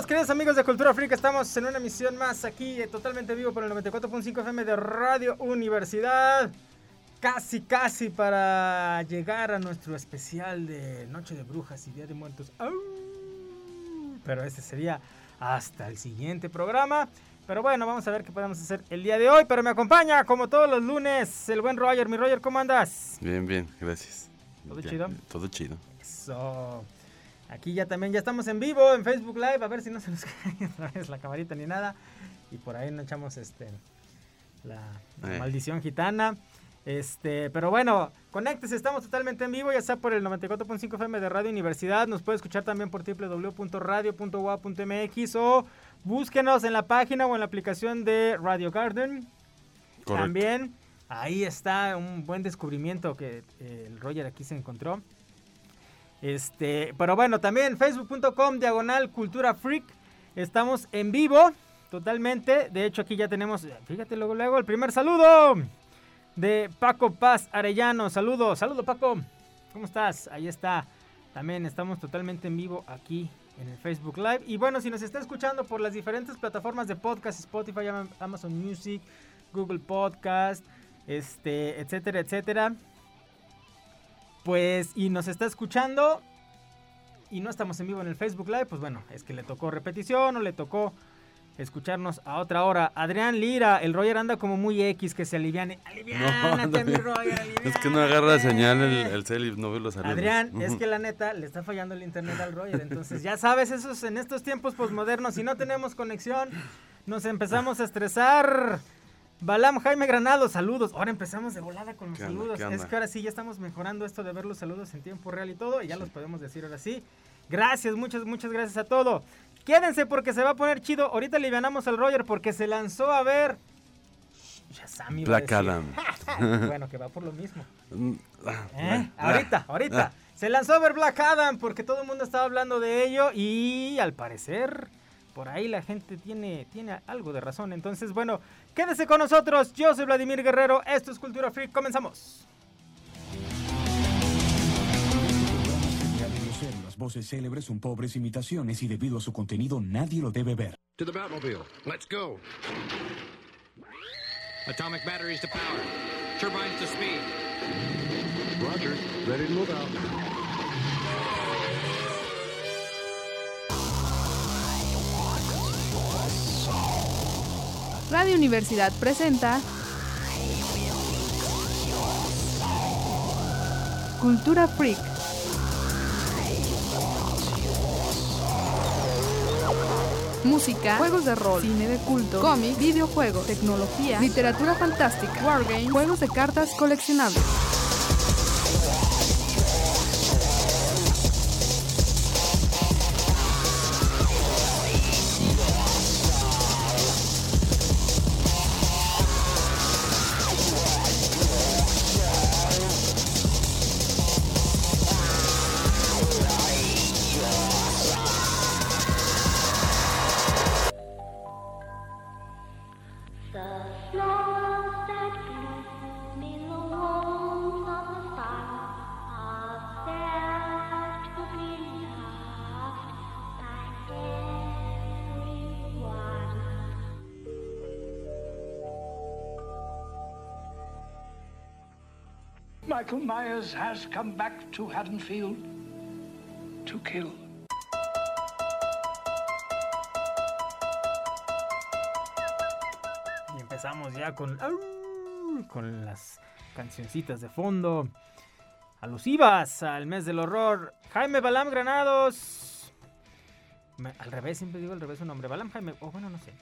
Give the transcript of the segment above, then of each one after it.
Bienvenidos, queridos amigos de Cultura Freak. Estamos en una emisión más aquí, eh, totalmente vivo por el 94.5 FM de Radio Universidad. Casi, casi para llegar a nuestro especial de Noche de Brujas y Día de Muertos. ¡Au! Pero ese sería hasta el siguiente programa. Pero bueno, vamos a ver qué podemos hacer el día de hoy. Pero me acompaña, como todos los lunes, el buen Roger. Mi Roger, ¿cómo andas? Bien, bien, gracias. ¿Todo Ya, chido? Todo chido. Eso. Aquí ya también, ya estamos en vivo en Facebook Live, a ver si no se nos cae otra vez la camarita ni nada. Y por ahí no echamos este la, la Eh. maldición gitana. Este, pero bueno, conéctese, estamos totalmente en vivo, ya sea por el 94.5 FM de Radio Universidad, nos puede escuchar también por www.radio.ua.mx o búsquenos en la página o en la aplicación de Radio Garden. Correcto. También ahí está un buen descubrimiento que eh, el Roger aquí se encontró. Este, pero bueno, también facebook.com diagonal cultura freak. Estamos en vivo totalmente. De hecho, aquí ya tenemos, fíjate luego, luego el primer saludo de Paco Paz Arellano. Saludos, saludo Paco. ¿Cómo estás? Ahí está. También estamos totalmente en vivo aquí en el Facebook Live. Y bueno, si nos está escuchando por las diferentes plataformas de podcast, Spotify, Am- Amazon Music, Google Podcast, este, etcétera, etcétera. Pues, y nos está escuchando y no estamos en vivo en el Facebook Live, pues bueno, es que le tocó repetición o le tocó escucharnos a otra hora. Adrián Lira, el Roger anda como muy X, que se aliviane. Aliviánate, mi Roger, es que no agarra señal el, el cel no ve los saludos. Adrián, es que la neta le está fallando el internet al Roger. Entonces, ya sabes, esos en estos tiempos posmodernos, si no tenemos conexión, nos empezamos a estresar. Balam Jaime Granado, saludos. Ahora empezamos de volada con los saludos. ¿Qué Es que ahora sí ya estamos mejorando esto de ver los saludos en tiempo real y todo, y ya los podemos decir ahora sí. Gracias, muchas, muchas gracias a todo. Quédense porque se va a poner chido. Ahorita alivianamos al Roger porque se lanzó a ver. Shazam, Black. Adam. bueno, que va por lo mismo. Mm, ah, ¿Eh? ah, Ahorita, ahorita. ah. Se lanzó a ver Black Adam porque todo el mundo estaba hablando de ello y al parecer por ahí la gente tiene, tiene algo de razón. Entonces, bueno, quédese con nosotros. Yo soy Vladimir Guerrero. Esto es Cultura Freak. Comenzamos. Las voces célebres son pobres imitaciones y debido a su contenido nadie lo debe ver. To the Batmobile. Let's go. Atomic batteries to power. Turbines to speed. Roger. Ready to move out. Radio Universidad presenta Cultura Freak. Música, juegos de rol, cine de culto, cómics, videojuegos, tecnología, literatura fantástica, wargames, juegos de cartas coleccionables. Michael Myers has come back to Haddonfield to kill. Y empezamos ya con, con las cancioncitas de fondo. Alusivas al mes del horror. Jaime Balam Granados. Al revés, siempre digo al revés su nombre. Balam Jaime. O bueno, no sé.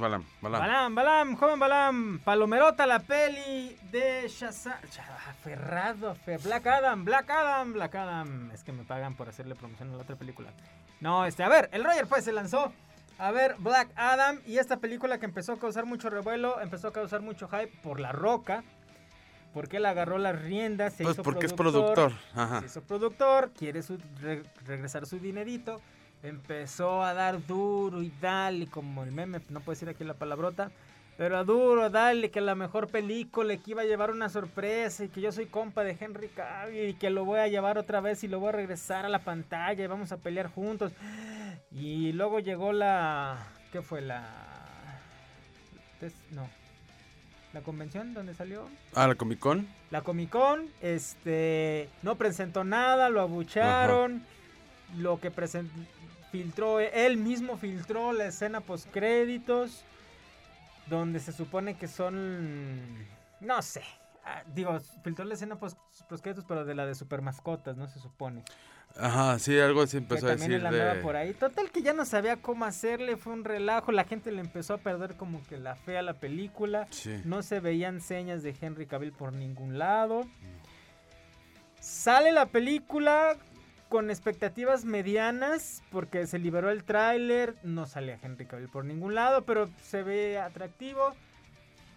Balam, Balam. Balam, Balam, joven Balam. Palomerota, la peli de Shazam. Cha- Aferrado, afe- Black Adam, Black Adam, Black Adam. Es que me pagan por hacerle promoción a la otra película. No, este, a ver, el Roger pues se lanzó a ver Black Adam y esta película que empezó a causar mucho revuelo, empezó a causar mucho hype por La Roca. Porque él agarró las riendas, se Pues hizo porque es productor. Ajá. se hizo productor, quiere su- re- regresar su dinerito. Empezó a dar duro y dale, como el meme, no puedo decir aquí la palabrota. Pero a duro, dale, que la mejor película, que iba a llevar una sorpresa, y que yo soy compa de Henry Cavill, y que lo voy a llevar otra vez y lo voy a regresar a la pantalla, y vamos a pelear juntos. Y luego llegó la... ¿Qué fue la...? No. ¿La convención donde salió? Ah, la Comic Con. La Comic Con, este, no presentó nada, lo abucharon. Lo que presentó, filtró, él mismo filtró la escena post créditos, donde se supone que son, no sé, ah, digo, filtró la escena post créditos, pero de la de super mascotas, no se supone. Ajá, sí, algo así Que empezó a decir de... por ahí. Total que ya no sabía cómo hacerle, fue un relajo, la gente le empezó a perder como que la fe a la película. Sí. No se veían señas de Henry Cavill por ningún lado. Sale la película con expectativas medianas porque se liberó el tráiler, no sale Henry Cavill por ningún lado, pero se ve atractivo.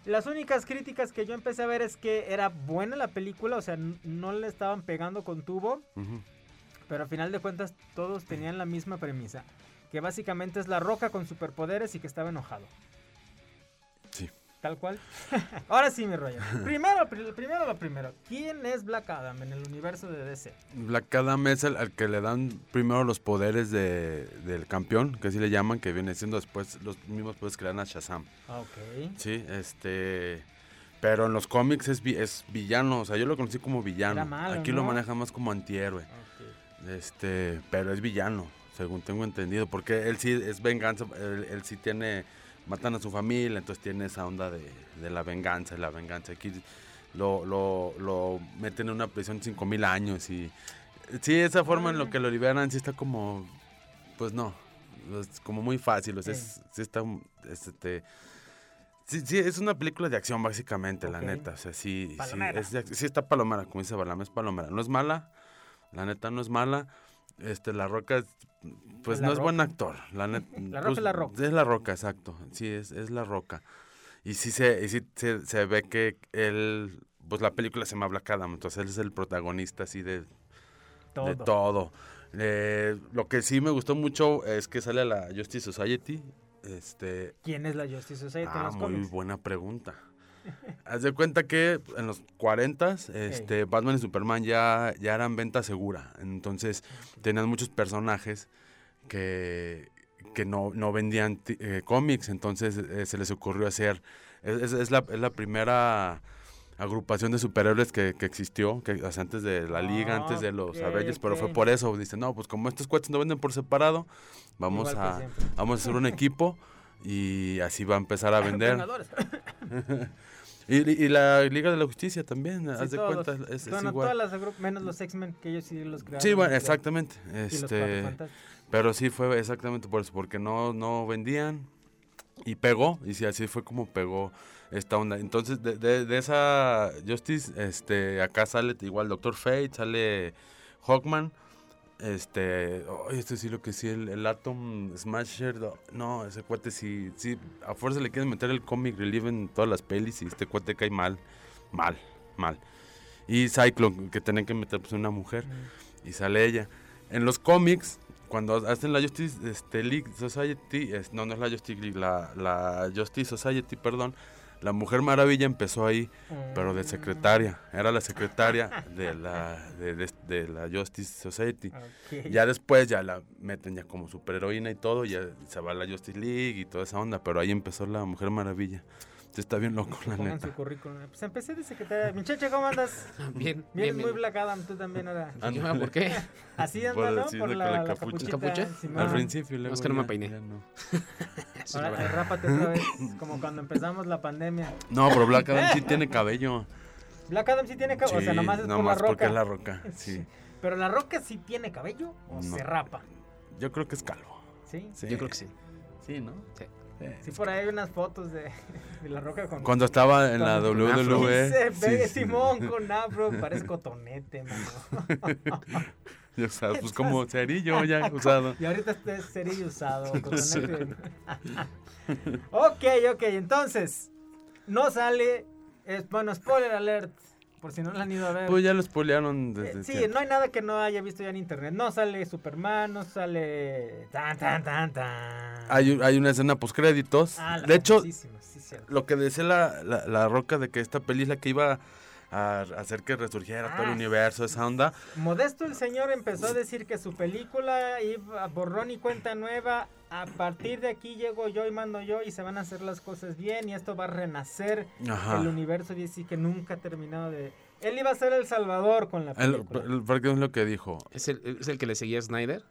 Las únicas críticas que yo empecé a ver es que era buena la película, o sea, no le estaban pegando con tubo, pero a final de cuentas todos tenían la misma premisa, que básicamente es la roca con superpoderes y que estaba enojado. Tal cual. Ahora sí, mi rollo. Primero, pri- primero lo primero. ¿Quién es Black Adam en el universo de DC? Black Adam es el al que le dan primero los poderes de, del campeón, que así le llaman, que viene siendo después los mismos poderes que le dan a Shazam. Ok. Sí, este... Pero en los cómics es, vi- es villano, o sea, yo lo conocí como villano. Era malo, Aquí lo maneja más como antihéroe. ok. Este, pero es villano, según tengo entendido, porque él sí es venganza, él, él sí tiene, matan a su familia, entonces tiene esa onda de, de la venganza, la venganza. Aquí lo, lo, lo meten en una prisión de 5000 años y sí, esa forma en lo que lo liberan sí está como, pues no, es como muy fácil, o sea, Sí. es- sí está, este, Sí, sí, es una película de acción básicamente, Ok. la neta. O sea, sí, sí, es de sí está palomera, como dice Balam, es palomera. No es mala, la neta no es mala. Este, La Roca, es- pues La no es buen actor. La, net- La Roca pues, es La Roca. Es La Roca, exacto. Sí, es, es La Roca. Y sí, se, y sí se, se ve que él, pues la película se llama Black Adam, entonces él es el protagonista así de, Todo. de todo. Eh, lo que sí me gustó mucho es que sale a la Justice Society. Este, ¿Quién es la Justice Society Ah, muy buena pregunta. Haz de cuenta que en los 40 este, Batman y Superman ya, ya eran venta segura. Entonces tenían muchos personajes que, que no, no vendían eh, cómics. Entonces eh, se les ocurrió hacer. Es, la, es la primera agrupación de superhéroes que, que existió, que o sea, antes de la liga, antes de los ok, Avengers, pero fue por eso. Dicen, no, pues como estos cuates no venden por separado, vamos, Igual a, vamos a hacer un equipo y así va a empezar a vender. Y, y la Liga de la Justicia también, Sí, haz de cuenta, es, es Bueno, igual. todas las menos los X-Men, que ellos sí los crearon. Sí, bueno, exactamente. Este, pero sí fue exactamente por eso, porque no, no vendían y pegó, y sí, así fue como pegó esta onda. Entonces, de, de- de esa Justice, este, acá sale igual Doctor Fate, sale Hawkman, este, este sí lo que sí, el, el Atom Smasher, no, ese cuate sí, sí, a fuerza le quieren meter el comic relief en todas las pelis y este cuate cae mal, mal, mal. Y Cyclone, que tienen que meter pues una mujer, y sale ella. En los cómics, cuando hacen la Justice este, League Society, es- no, no es la Justice League, la, la Justice Society, perdón, la Mujer Maravilla empezó ahí, pero de secretaria, era la secretaria de la, de, de- de la Justice Society. Ya después ya la meten ya como superheroína y todo, ya se va a la Justice League y toda esa onda, pero ahí empezó la Mujer Maravilla. Sí, está bien loco, la Pongan neta. su currículum. Pues empecé de secretaria. Muchacha, ¿cómo andas? Bien, Vienes bien, muy bien. Black Adam, tú también ahora. Ándale. ¿Por qué? Así Por anda, ¿no? Por con la, la la capucha. ¿Capucha? Al principio, luego es que no me peiné. ya no. Ahora, rápate otra vez, como cuando empezamos la pandemia. No, pero Black Adam sí tiene cabello. Black Adam sí tiene cabello, o sea, nomás es por la nomás roca. porque es la roca, sí. Pero la roca sí tiene cabello o No. se rapa, Yo creo que es calvo. ¿sí? Sí. Yo creo que sí. Sí, ¿no? Sí. Sí, por ahí hay unas fotos de, de la roca con... Cuando estaba en la WWE. Se sí. Simón con afro, parece cotonete, mano. O sea, pues como cerillo ya usado. Y ahorita este es cerillo usado, cotonete. ok, ok, entonces, no sale, es, bueno, spoiler alert, por si no la han ido a ver. Pues ya lo spoilearon Eh, desde sí, siempre. no hay nada que no haya visto ya en internet. No sale Superman, no sale. Tan, tan, tan, tan. Hay, hay una escena post créditos. Ah, de hecho, sí, lo que decía la, la, la roca de que esta peli es la que iba a hacer que resurgiera todo el Ah, universo, esa onda. Modesto el señor empezó a decir que su película iba a borrón y cuenta nueva. A partir de aquí llego yo y mando yo y se van a hacer las cosas bien y esto va a renacer Ajá. el universo DC que nunca ha terminado de... Él iba a ser el salvador con la El, película. el- porque es lo que dijo. ¿Es el, ¿Es el que le seguía a Snyder?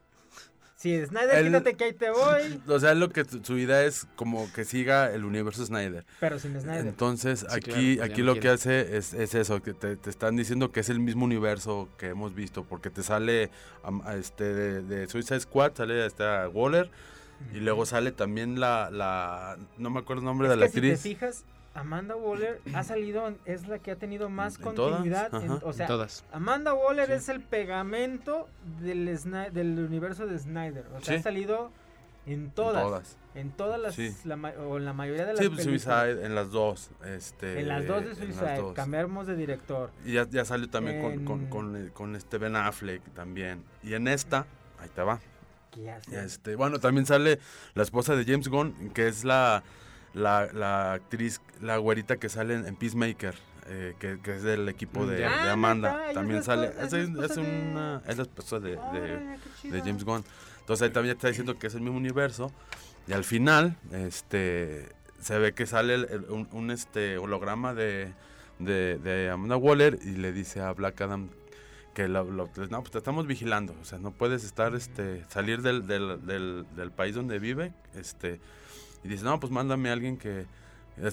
Sí, Snyder, Él- quítate que ahí te voy, O sea, lo que su idea es como que siga el universo Snyder. pero sin Snyder. Entonces, Sí, aquí, claro, aquí no lo quiere. que hace es, es eso, que te, te están diciendo que es el mismo universo que hemos visto, porque te sale a este de, de Suicide Squad, sale esta Waller, y luego sale también la, la no me acuerdo el nombre Es de la si te actriz. fijas, Amanda Waller ha salido, en- es la que ha tenido más En todas, continuidad. en- ajá. o sea, Todas. Amanda Waller es el pegamento del, del universo de Snyder. O sea, Sí. ha salido en todas. todas. En todas las. Sí. la o en la mayoría de las Sí, pues. Suicide, en las dos. Este, En las dos de Suicide. dos. Cambiamos de director. Y ya, ya salió también con, con, con, eh, con este Ben Affleck también. Y en esta, ahí te va. ¿Qué hace? Este, bueno, también sale la esposa de James Gunn, que es la, la, la actriz, la güerita que sale en, en Peacemaker, eh, que, que es del equipo de, Ah, de. Amanda. También sale, es, es es una, es la esposa de, de, de James Gunn. Entonces ahí también está diciendo que es el mismo universo. Y al final, este, se ve que sale el- el- un, un, este holograma de, de, Amanda Waller y le dice a Black Adam que lo, lo- no, pues te estamos vigilando, o sea, no puedes estar, este, salir del, del, del, del país donde vive, este, y dice, no, pues mándame a alguien que,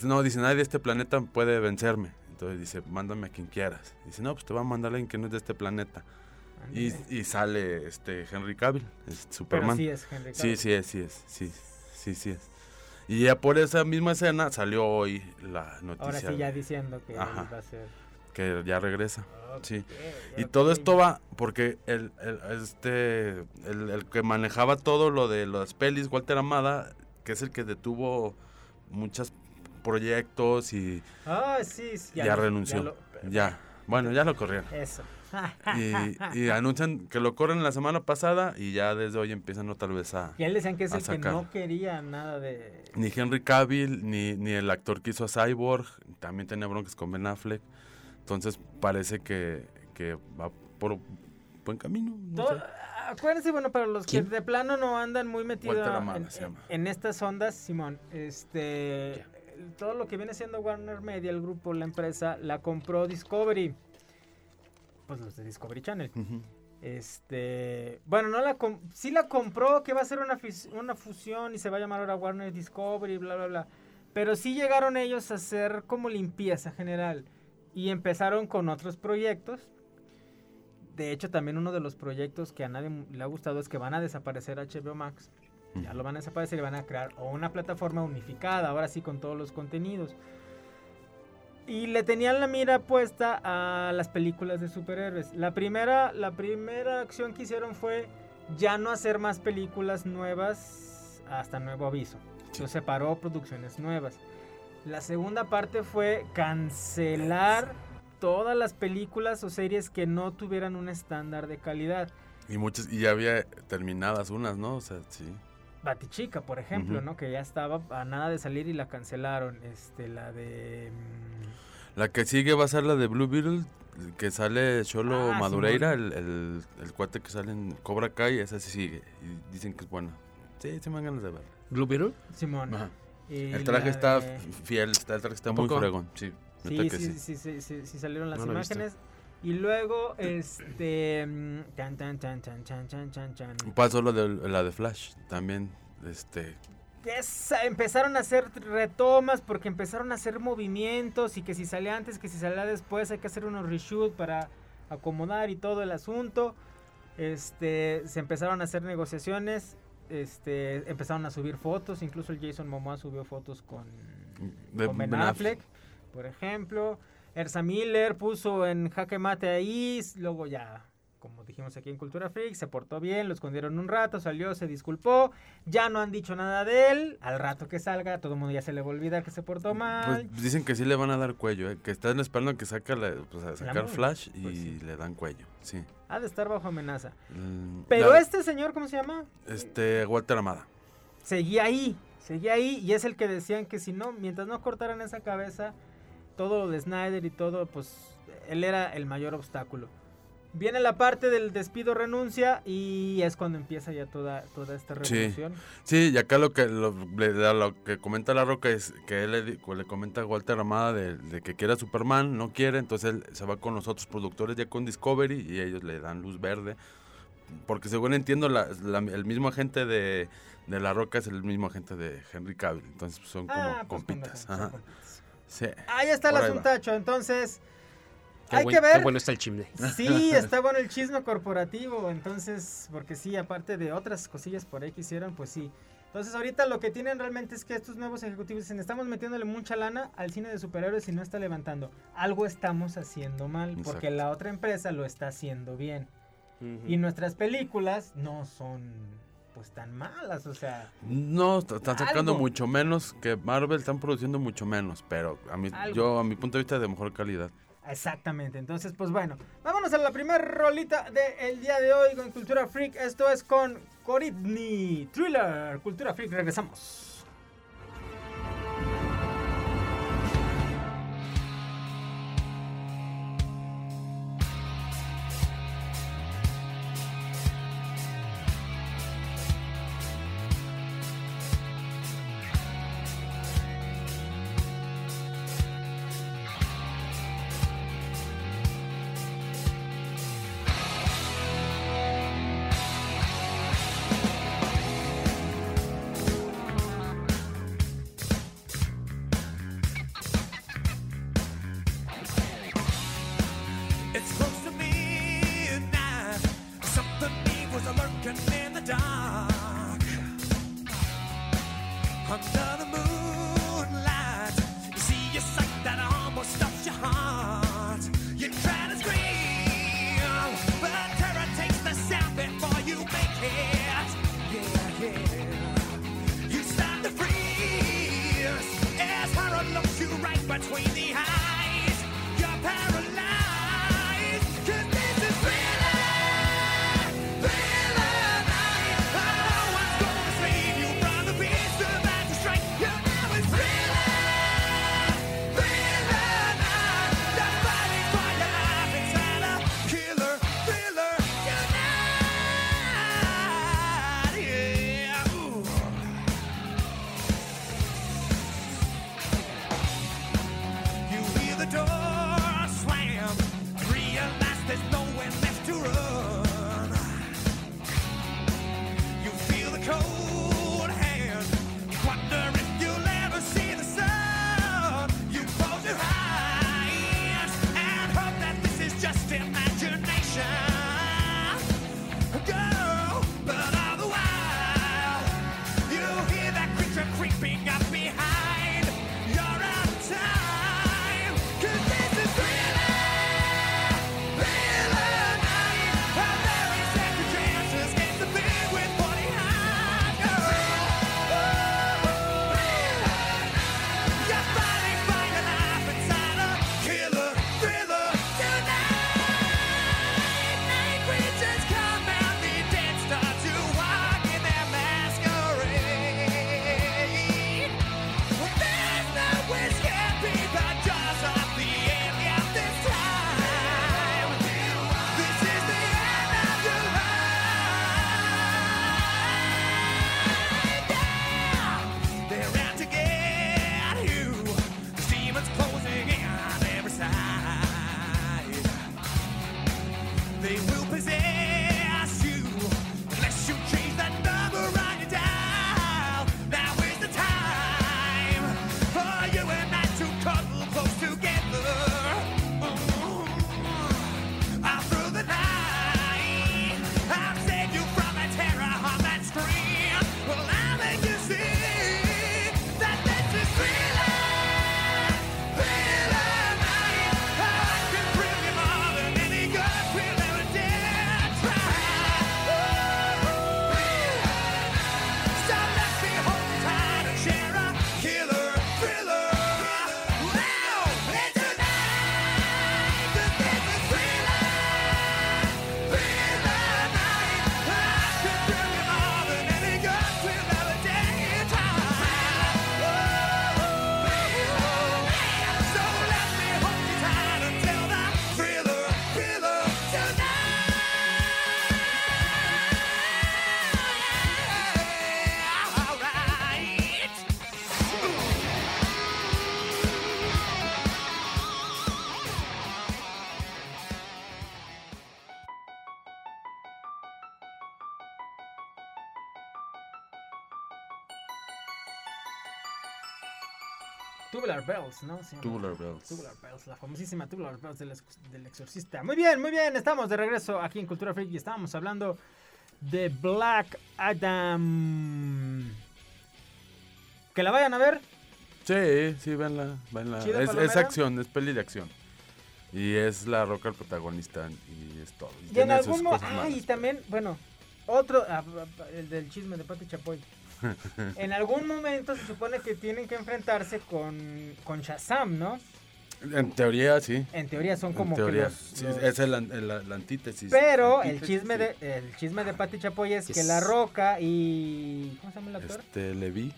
no, dice, nadie de este planeta puede vencerme, entonces dice, mándame a quien quieras, dice, no, pues te va a mandar a alguien que no es de este planeta, y, y sale, este, Henry Cavill, es Pero Superman, sí es Henry sí, Cavill. sí es, sí es, sí, sí, sí es, y ya por esa misma escena salió hoy la noticia Ahora sí, ya diciendo que Ajá. va a ser. que ya regresa, sí. Y todo esto va porque el, el- este, el, el que manejaba todo lo de las pelis, Walter Amada, que es el que detuvo muchos proyectos y Ah, sí, sí, ya, lo- renunció. lo- Ya, bueno, ya lo corrieron. Eso. Y, y anuncian que lo corren la semana pasada y ya desde hoy empiezan otra vez a... Y él decían que es el que no quería nada de. Ni Henry Cavill, ni, ni el actor que hizo a Cyborg, también tenía broncas con Ben Affleck. Entonces parece que, que va por buen camino. no Todo- acuérdense, bueno, para los ¿Quién? que de plano no andan muy metidos en estas ondas, Simón, este, todo lo que viene siendo Warner Media, el grupo, la empresa, la compró Discovery. Pues los de Discovery Channel. Este, bueno, no la sí la compró, que va a ser una, una fusión y se va a llamar ahora Warner Discovery, bla, bla, bla. Pero sí llegaron ellos a hacer como limpieza general y empezaron con otros proyectos. De hecho, también uno de los proyectos que a nadie le ha gustado es que van a desaparecer HBO Max. Ya lo van a desaparecer y van a crear o una plataforma unificada, ahora sí con todos los contenidos. Y le tenían la mira puesta a las películas de superhéroes. La primera, la primera acción que hicieron fue ya no hacer más películas nuevas hasta nuevo aviso. Se separó producciones nuevas. La segunda parte fue cancelar todas las películas o series que no tuvieran un estándar de calidad. Y muchas, y ya había terminadas unas, ¿no? O sea, sí. Batichica, por ejemplo. ¿no? Que ya estaba a nada de salir y la cancelaron. Este, la de... mm, La que sigue va a ser la de Blue Beetle, que sale Cholo Ah, Madureira, el, el, el cuate que sale en Cobra Kai, esa sí sigue. Y dicen que es buena. Sí, sí me dan ganas de verla. ¿Blue Beetle? Simón. Ajá. El traje está de- fiel, está, el traje está ¿A muy fregón. Sí, Sí, que sí, sí. sí, sí, sí, sí salieron las No la imágenes. Y luego, este... mm, Tan, tan, tan, tan. Pasó lo de la de Flash, también, este... Empezaron a hacer retomas porque empezaron a hacer movimientos y que si sale antes, que si sale después, hay que hacer unos reshoot para acomodar y todo el asunto. Este, se empezaron a hacer negociaciones, este, empezaron a subir fotos, incluso el Jason Momoa subió fotos con, de con Ben, Affleck, por ejemplo. Ersa Miller puso en jaque mate ahí, luego ya, como dijimos aquí en Cultura Freak, se portó bien, lo escondieron un rato, salió, se disculpó, ya no han dicho nada de él, al rato que salga, todo el mundo ya se le va a olvidar que se portó mal. Pues dicen que sí le van a dar cuello, eh, que están esperando que saca la- pues, a sacar Flash y pues sí. le dan cuello, sí. ha de estar bajo amenaza. Mm, Pero la- este señor, ¿cómo se llama? Este, Walter Amada. Seguía ahí, seguía ahí, y es el que decían que si no, mientras no cortaran esa cabeza, todo lo de Snyder y todo, pues él era el mayor obstáculo. Viene la parte del despido renuncia y es cuando empieza ya toda, toda esta revolución. Sí, y acá lo que lo, que comenta La Roca es que él le, comenta a Walter Amada de, de que quiere a Superman, no quiere, entonces él se va con los otros productores ya con Discovery y ellos le dan luz verde. Porque según entiendo, la- la- el mismo agente de, de La Roca es el mismo agente de Henry Cavill, entonces son como Ah, pues, compitas. son ajá. compitas. Sí. Ahí está el asuntacho, entonces Qué, hay buen- que ver. qué bueno está el chimney. Sí, está bueno el chisme corporativo, entonces, porque sí, aparte de otras cosillas por ahí que hicieron, pues sí. Entonces ahorita lo que tienen realmente es que estos nuevos ejecutivos dicen, estamos metiéndole mucha lana al cine de superhéroes y no está levantando. Algo estamos haciendo mal, porque la otra empresa lo está haciendo bien. Y nuestras películas no son pues tan malas, o sea, No, est- están sacando Algo. mucho menos que Marvel, están produciendo mucho menos, pero a Algo. yo a mi punto de vista de mejor calidad. Exactamente, entonces pues bueno, vámonos a la primera rolita del día de hoy con Cultura Freak, esto es con Coritney Thriller, Cultura Freak, regresamos. Tubular Bells, ¿no? Tubular Bells. Tubular Bells, la famosísima Tubular Bells del, ex- del exorcista. Muy bien, muy bien, estamos de regreso aquí en Cultura Freak y estábamos hablando de Black Adam. Que la vayan a ver. Sí, sí, venla, venla. ¿Chida Es, es acción, es peli de acción. Y es la roca el protagonista y es todo. Y en algún Ah, y también, bueno, otro, ah, ah, el del chisme de Pati Chapoy. en algún momento se supone que tienen que enfrentarse con, con Shazam, ¿no? En teoría, sí. En teoría son como en teoría. que los, sí, los- Es el, an- el- la antítesis. Pero el chisme sí. de el chisme de Pati Chapoy es que Yes. La Roca y ¿cómo se llama el actor? Este, Levi.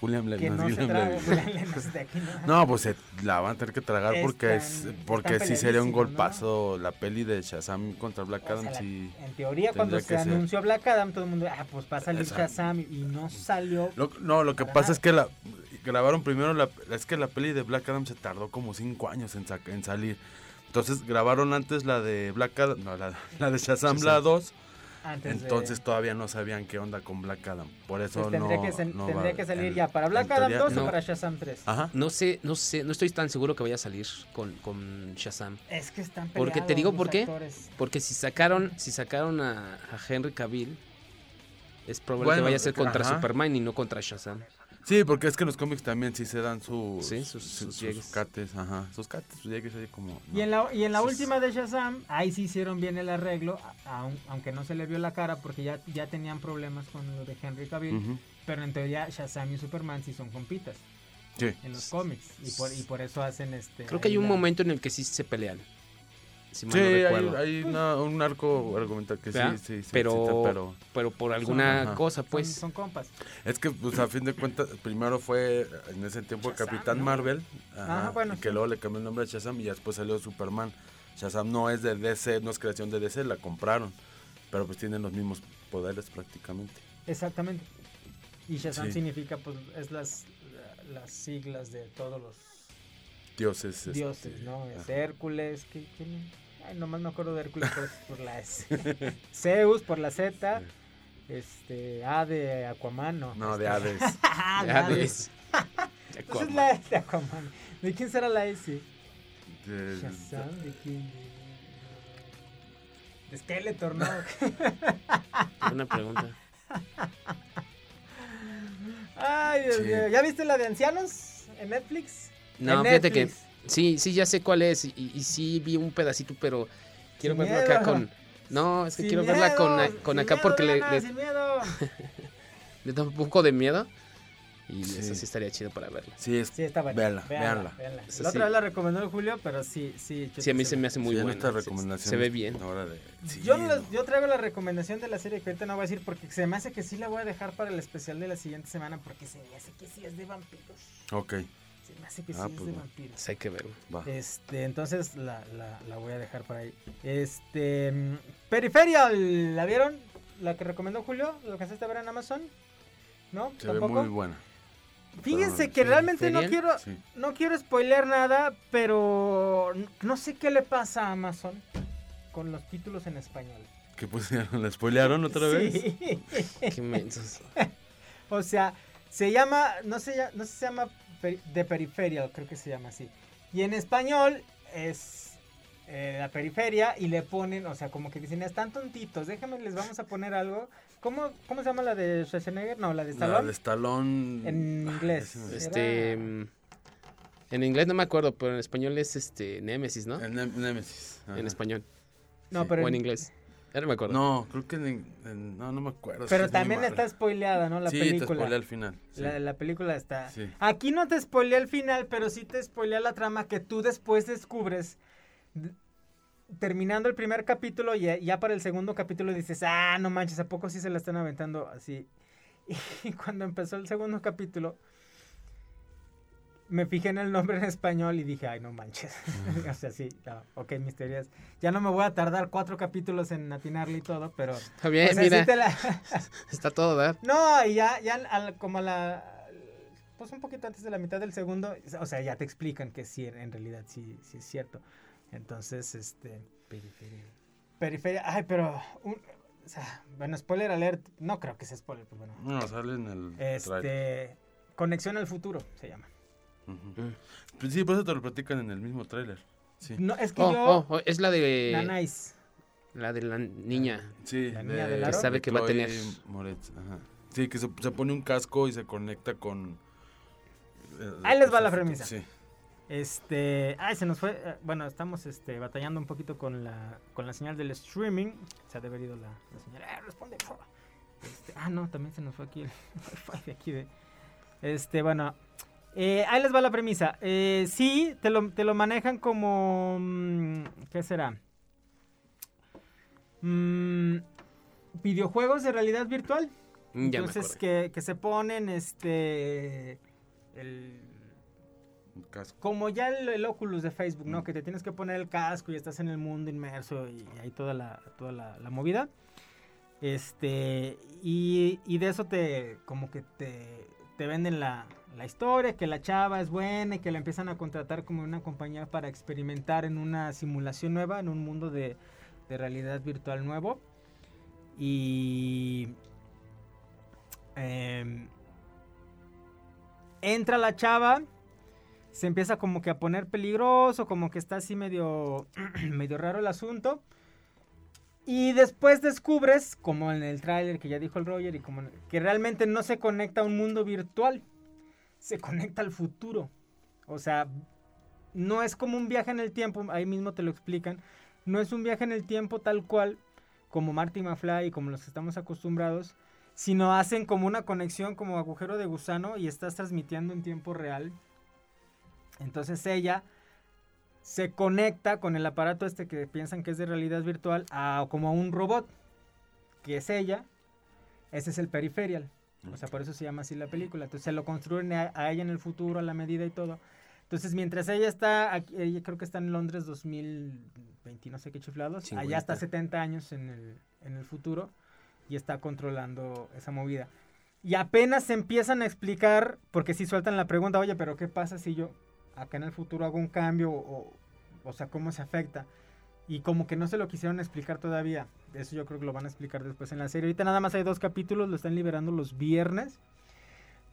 Julian Levy. que no se traga. Julián de aquí, ¿no? No, pues se la van a tener que tragar porque es porque sí sería un golpazo la peli de Shazam contra Black O sea, Adam la- sí. en teoría cuando se ser. anunció Black Adam todo el mundo, ah, pues va a salir Exacto. Shazam y no salió. Lo- no, lo que pasa nada. es que la grabaron primero la es que la peli de Black Adam se tardó como cinco años en, sac- en salir. Entonces grabaron antes la de Black Adam, no, la, la de Shazam, Shazam. la 2. Antes de- Entonces todavía no sabían qué onda con Black Adam. Por eso Pues tendría no, que, no tendría va que salir en- ya para Black Adam teoría- 2 o no. para Shazam 3. Ajá. No sé, no sé, no estoy tan seguro que vaya a salir con, con Shazam. Es que están Porque te digo por qué. actores. Porque si sacaron, si sacaron a, a Henry Cavill, es probable Bueno, que vaya a ser contra ajá. Superman y no contra Shazam. Sí, porque es que en los cómics también sí se dan sus, Sí, sus- sus, sus sus cates, ajá. Sus cates, sus llegues como. Y en la, y en la Sus- última de Shazam, ahí sí hicieron bien el arreglo, a- aun- aunque no se le vio la cara porque ya, ya tenían problemas con lo de Henry Cavill. Pero en teoría Shazam y Superman sí son compitas Sí. en los cómics. Y por, y por eso hacen este... Creo que hay un la- momento en el que sí se pelean. Si mal Sí, no hay, recuerdo. hay una- un arco argumental que sí, sí, sí, pero, pero pero por alguna ajá. cosa, pues. son compas. es que pues a fin de cuentas primero fue en ese tiempo Shazam, Capitán ¿no? Marvel, ajá, Ajá, bueno, y que sí. luego le cambió el nombre a Shazam y después salió Superman. Shazam no es de DC, no es creación de DC, la compraron, pero pues tienen los mismos poderes prácticamente. Exactamente. Y Shazam Sí. significa, pues, es las, las siglas de todos los Dioses. este, dioses, ¿no? Es. Hércules, ¿qué, quién? Ay, nomás me acuerdo de Hércules por, por la S. Zeus por la Z. Este, A de Aquaman, no. No, este- de Hades. Ah, de Hades. ves. Esa es la S de Aquaman. ¿De quién será la S? De- Shazam, ¿de quién? De Skeletor, ¿no? Una pregunta. Ay, Dios Sí. mío. ¿Ya viste la de ancianos en Netflix? No, En fíjate que sí, sí, ya sé cuál es. Y, y sí vi un pedacito, pero quiero Sin verla acá miedo. con. No, es que Sin quiero verla con, con acá miedo, porque le, Diana, le- sin miedo. le da un poco de miedo. Y Sí. eso sí estaría chido para verla. Sí, es, Sí, está buena. Véanla. Esa La sí. otra vez la recomendó el Julio, pero sí, sí. Sí, a mí se me hace muy sí, en buena. esta Se- recomendación Se, ve bien. ahora de- sí, Yo, no. yo traigo la recomendación de la serie que ahorita no voy a decir porque se me hace que sí la voy a dejar para el especial de la siguiente semana porque se me hace que sí es de vampiros. Ok, Se me hace que Ah, sí es pues de bueno. vampiros. Hay que verlo. va. Este, entonces la, la, la voy a dejar por ahí. Este, mm, Peripheral, ¿la vieron? La que recomendó Julio, ¿lo que hace ver en Amazon? ¿No? Se ve ¿Tampoco? muy buena. Fíjense Sí, que realmente no quiero, Sí. no quiero spoilear nada, pero no sé qué le pasa a Amazon con los títulos en español. ¿Qué pusieron? ¿La spoilearon otra vez? Sí. Qué mensos. o sea, se llama, no sé, ya- no sé si se llama The Peripheral, creo que se llama así. Y en español es eh, la periferia y le ponen, o sea, como que dicen, están tontitos, déjame, les vamos a poner algo. ¿Cómo, cómo se llama la de Schwarzenegger? No, la de La Stallone. de Stallone. En inglés. Este. Era- En inglés no me acuerdo, pero en español es este Nemesis, ¿no? En ajá. En español. No, sí. pero o en en- inglés. Ya no me acuerdo. No, creo que en, en- no, no me acuerdo. Pero es también está spoileada, ¿no? La sí, te película. spoilea al final. sí. La, la película está. Sí. Aquí no te spoilea el final, pero sí te spoilea la trama que tú después descubres. Terminando el primer capítulo y ya, ya para el segundo capítulo dices, ah, no manches, ¿a poco sí se la están aventando así? Y cuando empezó el segundo capítulo, me fijé en el nombre en español y dije, ay, no manches. o sea, sí, no, ok, mis teorías. Ya no me voy a tardar cuatro capítulos en atinarle y todo, pero... Está bien, o sea, sí mira. la- Está todo dar. no, y ya, ya al- como a la. Pues un poquito antes de la mitad del segundo, o sea, ya te explican que sí, en realidad sí, sí es cierto. Entonces, este. Periferia. Ay, pero. un- o sea, bueno, spoiler alert. No creo que sea spoiler, pues bueno. No, sale en el trailer. Este. Conexión al futuro se llama. Ujú. Pues sí, por eso te lo platican en el mismo tráiler. Sí. No, es que Oh, yo... oh, oh, es la de La Nice. la de la niña. Sí, La niña del aro. Que sabe que va a tener- Moretz, ajá. Sí, que se, se pone un casco y se conecta con... eh, Ahí les va la premisa. Sí. Este, ay, se nos fue, eh, bueno, estamos este, batallando un poquito con la, con la señal del streaming. Se ha de haber ido la, la señal. Eh, responde. Este, ah, no, también se nos fue aquí el wifi de aquí de... Este, bueno, eh, ahí les va la premisa. Eh, sí, te lo, te lo manejan como... mm, ¿Qué será? Mm, videojuegos de realidad virtual. Mm, Ya Entonces que, que se ponen este el casco. como ya el, el Oculus de Facebook, ¿no? Que te tienes que poner el casco y estás en el mundo inmerso y hay toda la, toda la, la movida. Este, y, y de eso te, como que te, te venden la, la historia, que la chava es buena y que la empiezan a contratar como una compañía para experimentar en una simulación nueva, en un mundo de, de realidad virtual nuevo. Y... em, entra la chava, se empieza como que a poner peligroso, como que está así medio, medio raro el asunto. Y después descubres, como en el tráiler que ya dijo el Roger, y como que realmente no se conecta a un mundo virtual, se conecta al futuro. O sea, no es como un viaje en el tiempo, ahí mismo te lo explican, no es un viaje en el tiempo tal cual como Marty McFly y como los que estamos acostumbrados, sino hacen como una conexión como agujero de gusano y estás transmitiendo en tiempo real. Entonces ella se conecta con el aparato este que piensan que es de realidad virtual a como a un robot, que es ella. Ese es el periferial. O sea, por eso se llama así la película. Entonces se lo construyen a, a ella en el futuro, a la medida y todo. Entonces, mientras ella está, aquí, ella creo que está en Londres 2020, no sé qué chiflados, allá está 50. 70 años en el, en el futuro y está controlando esa movida. Y apenas se empiezan a explicar, porque si sueltan la pregunta, oye, pero ¿qué pasa si yo acá en el futuro hago un cambio? O, o sea, ¿cómo se afecta? Y como que no se lo quisieron explicar todavía. Eso yo creo que lo van a explicar después en la serie. Ahorita nada más hay dos capítulos, lo están liberando los viernes.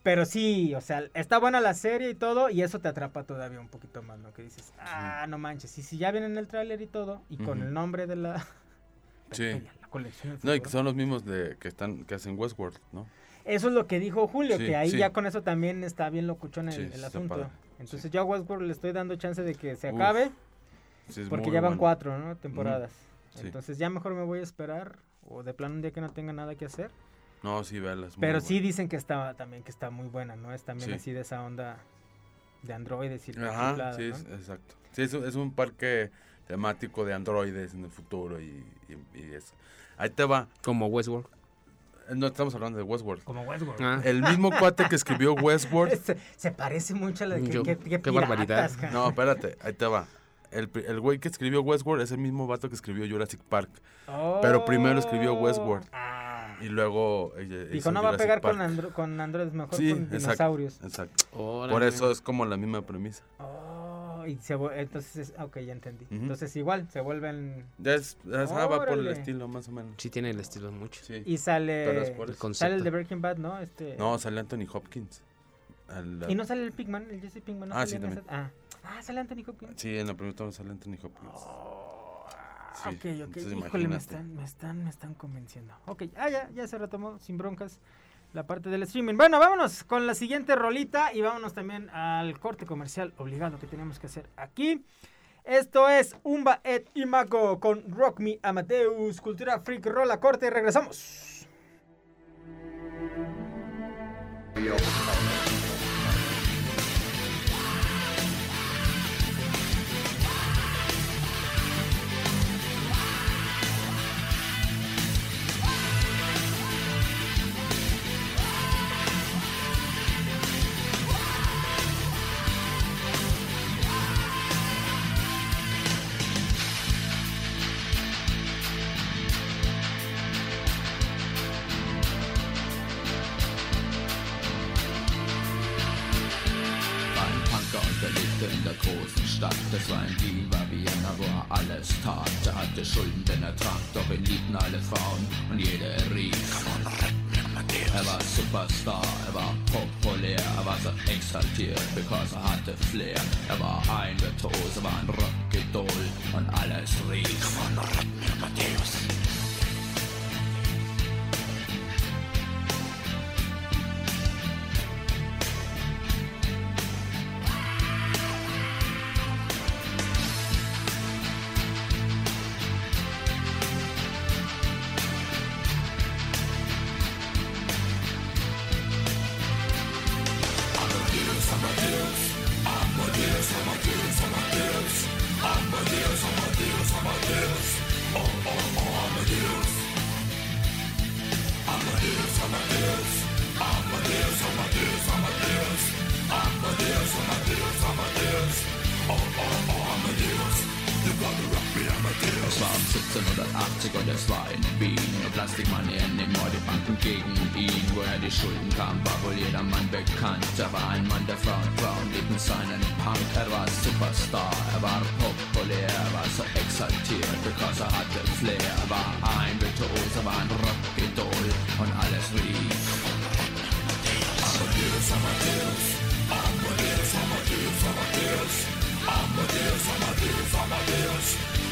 Pero sí, o sea, está buena la serie y todo, y eso te atrapa todavía un poquito más, ¿no? Que dices, ah, no manches, y si ya vienen el tráiler y todo, y con el nombre de la, Sí. la colección. No, y que son los mismos de que están que hacen Westworld, ¿no? Eso es lo que dijo Julio, Sí, que ahí sí. ya con eso también está bien locuchón el, Sí, el asunto. Entonces yo a Westworld le estoy dando chance de que se Uf, acabe, Sí, porque ya van bueno. cuatro, ¿no? Temporadas. Sí. Entonces ya mejor me voy a esperar, o de plano un día que no tenga nada que hacer. No, sí, muy Pero sí buena. dicen que está también que está muy buena, ¿no? Es también Sí. así de esa onda de androides y Ajá, sí, ¿no? es- exacto. Sí, es, un- es un parque temático de androides en el futuro y, y. Ahí te va. Como Westworld. Eh, No estamos hablando de Westworld. Como Westworld. Ah. El mismo cuate que escribió Westworld. Se, se parece mucho a la de que, Yo- que- que qué barbaridad. No, espérate, ahí te va. El, el güey que escribió Westworld es el mismo vato que escribió Jurassic Park. Pero primero escribió Westworld. Ah. Y luego. ella Dijo, no va a Jurassic pegar con, Park. andro- con androides, mejor Sí, con exacto. dinosaurios. Exacto. Por eso es como la misma premisa. Oh, y se entonces, es- ok, ya entendí. Ujú. Entonces igual, se vuelven... Ya es, es- ah, va por el estilo, más o menos. Sí tiene el estilo mucho. Sí. Y sale... Pero es por El eso. Sale el de. Breaking Bad, ¿no? Este, No, sale Anthony Hopkins. Al- Y no sale el Pigman, el Jesse Pinkman. ¿no Ah, sale sí, también. esa- Ah. Ah, sale Anthony Hopkins. Sí, en la primera toma sale Anthony Hopkins. Oh, Sí, ok, ok. entonces Híjole, me están, me, están, me están convenciendo. Ok, ah, ya, ya se retomó sin broncas la parte del streaming. Bueno, vámonos con la siguiente rolita y vámonos también al corte comercial obligado que tenemos que hacer aquí. Esto es Umba et Imago con Rock Me Amadeus, Cultura Freak, rola corte y regresamos. Es war um 1780 und es war in Wien. Nur Plastikmanieren in Mordebanken gegen ihn. Woher die Schulden kamen, war wohl jedermann bekannt. Er war ein Mann der Frauen, Frauen liebten seinen Punk. Er war Superstar, er war populär, er war so exaltiert, because er hatte Flair. Er war ein Virtuos, er war ein Rockidol und alles rief. Amadeus, Amadeus, Amadeus, Amadeus, Amadeus, Amadeus, Amadeus, Amadeus.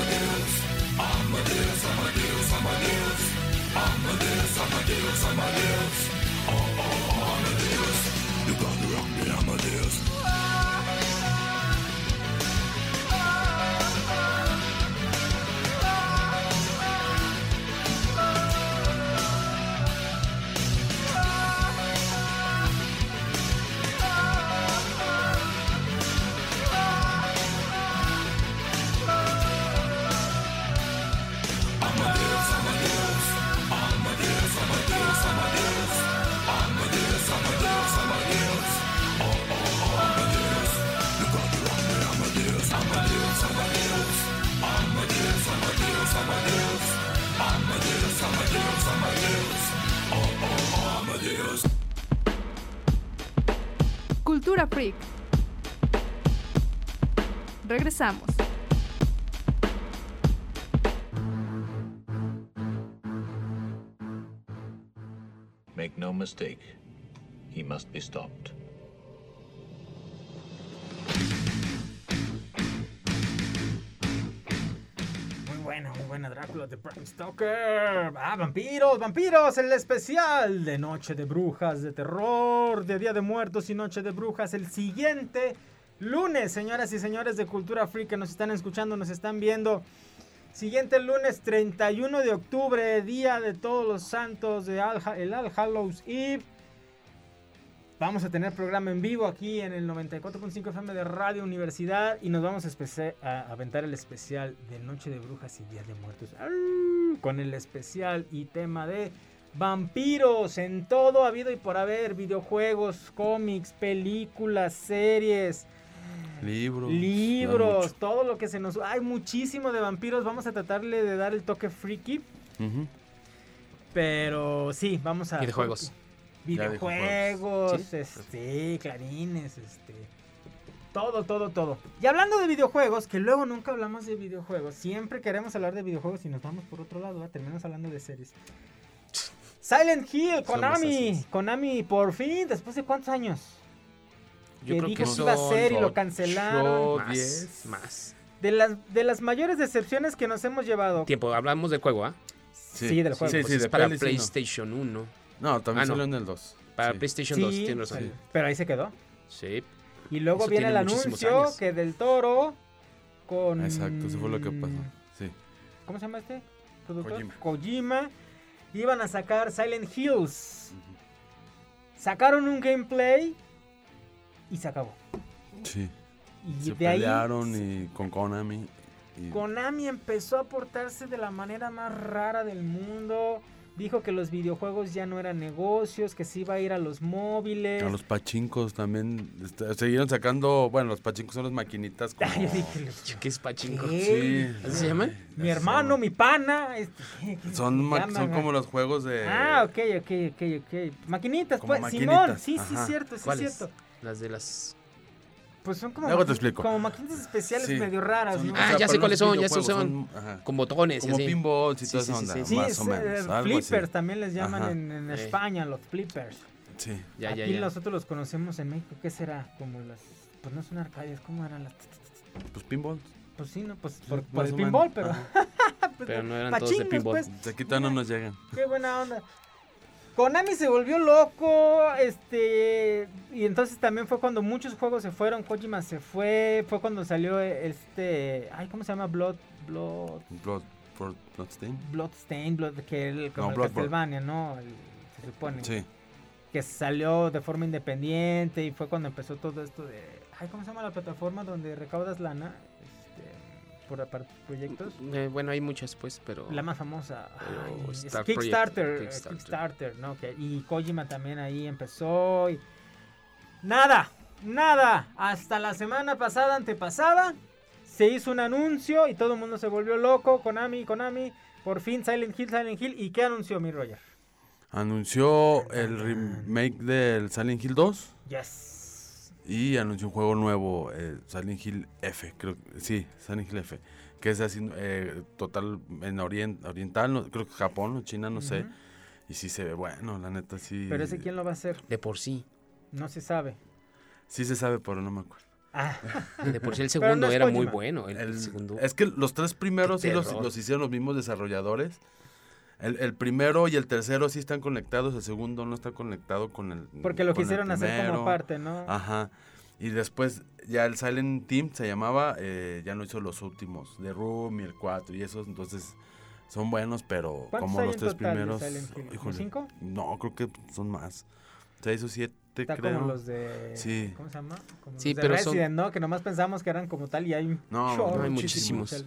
Amadeus. Amadeus, Amadeus, Amadeus. Amadeus, Amadeus, Amadeus. Oh, oh, oh, Amadeus. You got me rocking, Amadeus. Drácula de Bram Stoker. Ah, vampiros, vampiros, el especial de Noche de Brujas, de terror, de Día de Muertos y Noche de Brujas. El siguiente lunes, señoras y señores de Cultura Freak que nos están escuchando, nos están viendo. Siguiente lunes 31 de octubre, Día de Todos los Santos, de el All Hallows Eve. Vamos a tener programa en vivo aquí en el 94.5 FM de Radio Universidad y nos vamos a, a aventar el especial de Noche de Brujas y Día de Muertos. Con el especial y tema de vampiros en todo habido y por haber, videojuegos, cómics, películas, series, Libros. libros, todo lo que se nos... Hay muchísimo de vampiros, vamos a tratarle de dar el toque freaky, pero sí, vamos a... Videojuegos. Ya dijo Videojuegos, ¿Sí? este, clarines, este. Todo, todo, todo. Y hablando de videojuegos, que luego nunca hablamos de videojuegos, siempre queremos hablar de videojuegos y nos vamos por otro lado, ¿verdad? terminamos hablando de series. Silent Hill, Konami. Konami, por fin, después de cuántos años. Yo que creo dijo que iba a ser y lo cancelaron. Más, diez. más. De las, de las mayores decepciones que nos hemos llevado. Tiempo, hablamos del juego, ¿ah? Sí, del juego. Sí, Pues sí, es para. PlayStation 1. No, también Ah, no. salió en el 2. Para Sí. PlayStation 2, Sí, tienes razón. sí, pero ahí se quedó. Sí. Y luego Eso viene el tiene anuncio años. que del Toro con... Exacto, eso fue lo que pasó. Sí. ¿Cómo se llama este? productor? Kojima. Kojima. Iban a sacar Silent Hills. Sacaron un gameplay y se acabó. Sí. Y Se de ahí pelearon y con Konami. y- Konami empezó a portarse de la manera más rara del mundo. Dijo que los videojuegos ya no eran negocios, que se iba a ir a los móviles. A los pachincos también. este, siguieron sacando. Bueno, los pachincos son las maquinitas. Como... Yo dije, ¿Qué es pachinko? ¿Qué? Sí. ¿Así se llaman? Mi hermano, mi pana. este, ¿qué- qué Son, se ma- llaman, son como los juegos de. Ah, ok, ok, ok, ok. Maquinitas, Como pues. Simón, maquinitas, sí, sí, ajá. cierto, sí, cierto. Las de las... Pues son como, Luego te explico. como maquinitas especiales Sí. medio raras, Son- ¿no? o Ah, sea, ya sé pero cuáles son, ya sé, videojuegos son ajá. Con botones. y Como así. pinballs y Sí, toda sí, esa sí, onda. sí. Sí, más es, o menos. eh, algo así. flippers también les llaman Ajá. en, en Eh. España, los flippers. Sí. Ya, ya, Aquí ya. nosotros los conocemos en México. ¿Qué será? Como las. Pues no son arcades, ¿cómo eran las.? Pues pinballs. Pues sí, ¿no? Pues por, Sí, por más el o pinball, pero. Ajá. pues, Pero no eran todos de pinball. pues. De aquí todavía no nos llegan. Qué buena onda. Konami se volvió loco, este, y entonces también fue cuando muchos juegos se fueron, Kojima se fue, fue cuando salió este, ay, ¿cómo se llama? Blood, Blood, Blood, Blood, Bloodstain. Bloodstain, Blood, que el, como No, el. Castlevania, ¿no? El- se supone. Sí. Que salió de forma independiente y fue cuando empezó todo esto de, ay, ¿cómo se llama la plataforma donde recaudas lana? Este, por tus proyectos. Eh, bueno, hay muchas, pues, pero... La más famosa. Ay, es Star Kickstarter. Project, eh, Kickstarter. Kickstarter, ¿no? Y Kojima también ahí empezó. y- Nada, nada. Hasta la semana pasada, antepasada, se hizo un anuncio y todo el mundo se volvió loco. Konami, Konami. Por fin Silent Hill, Silent Hill. ¿Y qué anunció mi Roger? Anunció el remake del Silent Hill 2 Yes. Y anunció un juego nuevo, eh, Silent Hill F, creo que sí, Silent Hill F, que es así eh, total en orien- oriental, no- creo que Japón o China, no sé. Y sí se ve bueno, la neta sí. Pero ese quién lo va a hacer, De por sí. no se sabe. Sí se sabe, pero no me acuerdo. Ah, De por sí el segundo no era muy bueno. El, El- segundo... Es que los tres primeros sí los, los hicieron los mismos desarrolladores. El, el primero y el tercero sí están conectados, el segundo no está conectado con el porque lo quisieron hacer como aparte, ¿no? Ajá. Y después ya el Silent Team se llamaba, eh, ya no hizo los últimos, The Room y el 4 y esos, entonces son buenos, pero ¿Cuántos como los tres primeros... Híjole, cinco? No, creo que son más. Seis o siete, Está creo. como los de. Sí. ¿Cómo se llama? Como Sí, los de pero son-. Que nomás pensamos que eran como tal y hay No, no, hay muchísimos.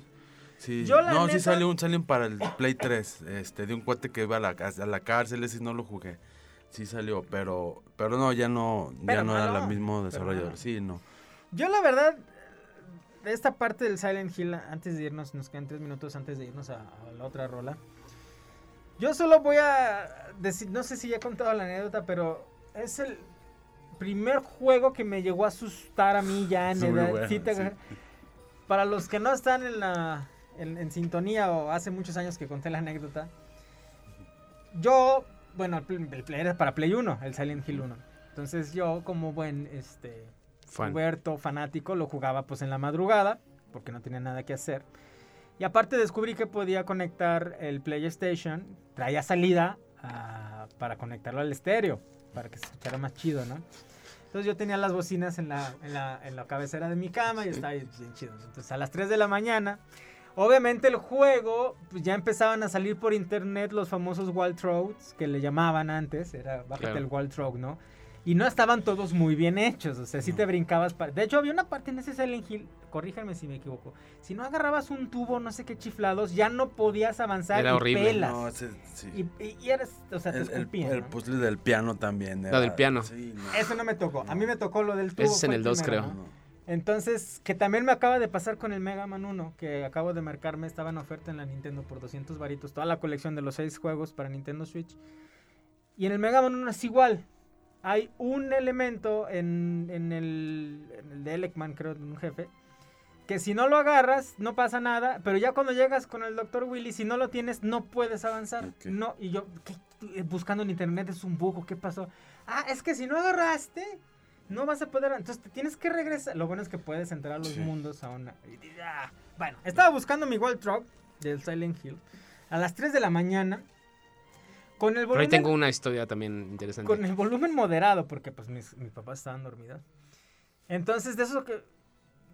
Sí. Yo, la no, sí salió un salen para el Play 3, este, de un cuate que iba a la, a la cárcel, ese no lo jugué. Sí salió, pero pero no, ya no, Pero ya no era el mismo desarrollador. Sí, no. Yo, la verdad, de esta parte del Silent Hill, antes de irnos, nos quedan tres minutos antes de irnos a, a la otra rola. Yo solo voy a decir, no sé si ya he contado la anécdota, pero es el primer juego que me llegó a asustar a mí ya en edad. bueno, sí. Para los que no están en la en, en sintonía o hace muchos años que conté la anécdota, yo, bueno, el, Play- era para Play 1, el Silent Hill 1. Entonces yo como buen este Fan. Huberto fanático lo jugaba pues en la madrugada porque no tenía nada que hacer. Y aparte descubrí que podía conectar el PlayStation, traía salida ah, para conectarlo al estéreo, para que se escuchara más chido, ¿no? Entonces yo tenía las bocinas en la, en la, en la cabecera de mi cama y estaba bien chido. Entonces a las 3 de la mañana, obviamente el juego, pues ya empezaban a salir por internet los famosos Wild Throats, que le llamaban antes, era bájate Claro. el Wild Throat, ¿no? Y no estaban todos muy bien hechos, o sea, si te brincabas. pa- De hecho, había una parte en ese Silent Hill, corríjanme si me equivoco. Si no agarrabas un tubo, no sé qué chiflados, ya no podías avanzar Era y horrible. pelas. No, ese- sí. Y, y- y eras, o sea, te el, el, escupían, el ¿no? puzzle del piano también. La era- del piano. Sí, no. Eso no me tocó. A mí me tocó lo del tubo. Ese es en el 2, primero, creo. Entonces, que también me acaba de pasar con el Mega Man 1, que acabo de marcarme, estaba en oferta en la Nintendo por 200 varitos, toda la colección de los 6 juegos para Nintendo Switch. Y en el Mega Man 1 es igual. hay un elemento en, en el, en el de Elekman, creo, un jefe, que si no lo agarras, no pasa nada, pero ya cuando llegas con el Dr. Willy, si no lo tienes, no puedes avanzar. No, y yo, ¿qué? Buscando en internet, es un bug, ¿qué pasó? Ah, es que si no agarraste, no vas a poder, entonces te tienes que regresar. Lo bueno es que puedes entrar a los Sí. mundos a una... ah. Bueno, estaba buscando mi Wild Truck del Silent Hill a las 3 de la mañana con el Pero ahí volumen tengo una historia también interesante. con el volumen moderado, porque pues mis, mis papás estaban dormidos. Entonces, de eso que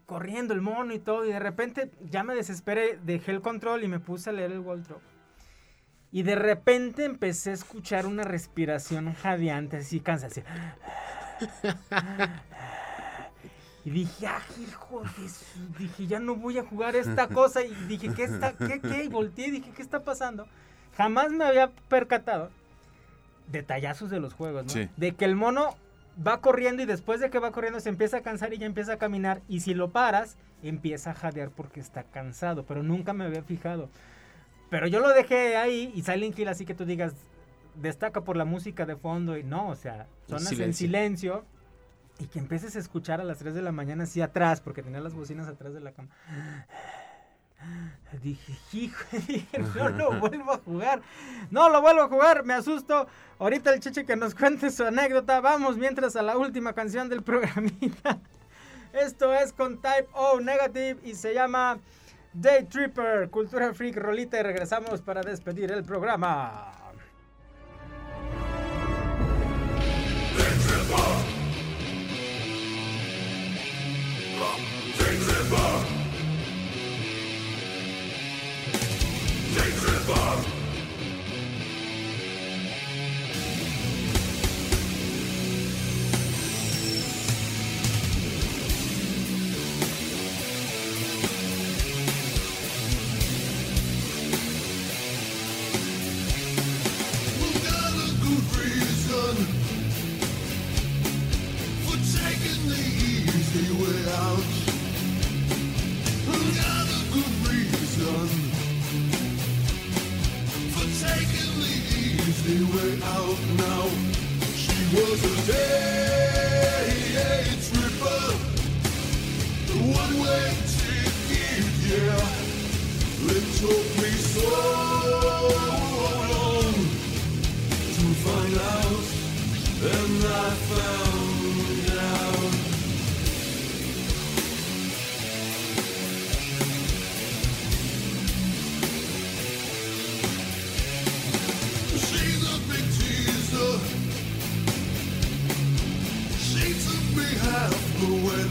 corriendo el mono y todo, y de repente ya me desesperé, dejé el control y me puse a leer el Wall Drop. Y de repente empecé a escuchar una respiración jadeante, así cansa, así. Y dije, ah, hijo de su-". Dije, ya no voy a jugar esta cosa. Y dije, ¿qué está? ¿Qué, qué? Y volteé y dije, ¿qué está pasando? Jamás me había percatado detallazos de los juegos, ¿no? Sí. De que el mono va corriendo y después de que va corriendo se empieza a cansar y ya empieza a caminar. Y si lo paras, empieza a jadear porque está cansado. Pero nunca me había fijado. Pero yo lo dejé ahí y Silent Hill así que tú digas, destaca por la música de fondo y no, o sea, sonas en silencio. silencio y que empieces a escuchar a las 3 de la mañana así atrás, porque tenía las bocinas atrás de la cama. Dije, hijo, dije, no lo vuelvo a jugar. No lo vuelvo a jugar, me asusto. Ahorita el cheche que nos cuente su anécdota. Vamos mientras a la última canción del programita. Esto es con Type O Negative y se llama Day Tripper, Cultura Freak Rolita y regresamos para despedir el programa. Tripper! They bomb. way out now. She was a day tripper, the one way ticket, yeah. It took me so long to find out, and I found.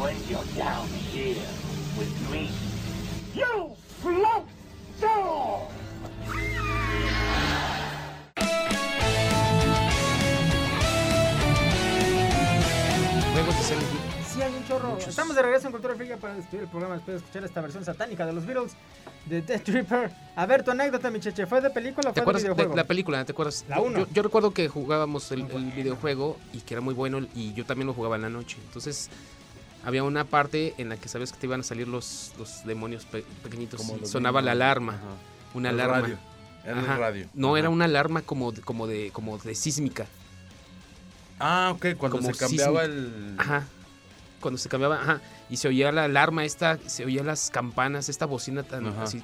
when you're down here with me. You float down! Juegos de Silent Hill. Sí, hay un chorro. Muchos. Estamos de regreso en Cultura Frica para despedir el programa después de escuchar esta versión satánica de los Beatles de Death Tripper. A ver, tu anécdota, mi cheche, ¿fue de película o ¿Te fue de acuerdas de videojuego? la película? ¿Te acuerdas? La Yo- uno. Yo, yo recuerdo que jugábamos el, el videojuego y que era muy bueno y yo también lo jugaba en la noche. Entonces había una parte en la que sabes que te iban a salir los, los demonios pe- pequeñitos Como y los sonaba la alarma. Ajá. Una El alarma. radio. Era el radio. No, Ajá. era una alarma como de, como de, como de sísmica. Ah, ok, cuando Como se cambiaba sísmica. el... Ajá. Cuando se cambiaba, ajá. Y se oía la alarma esta, se oían las campanas, esta bocina tan Ajá. así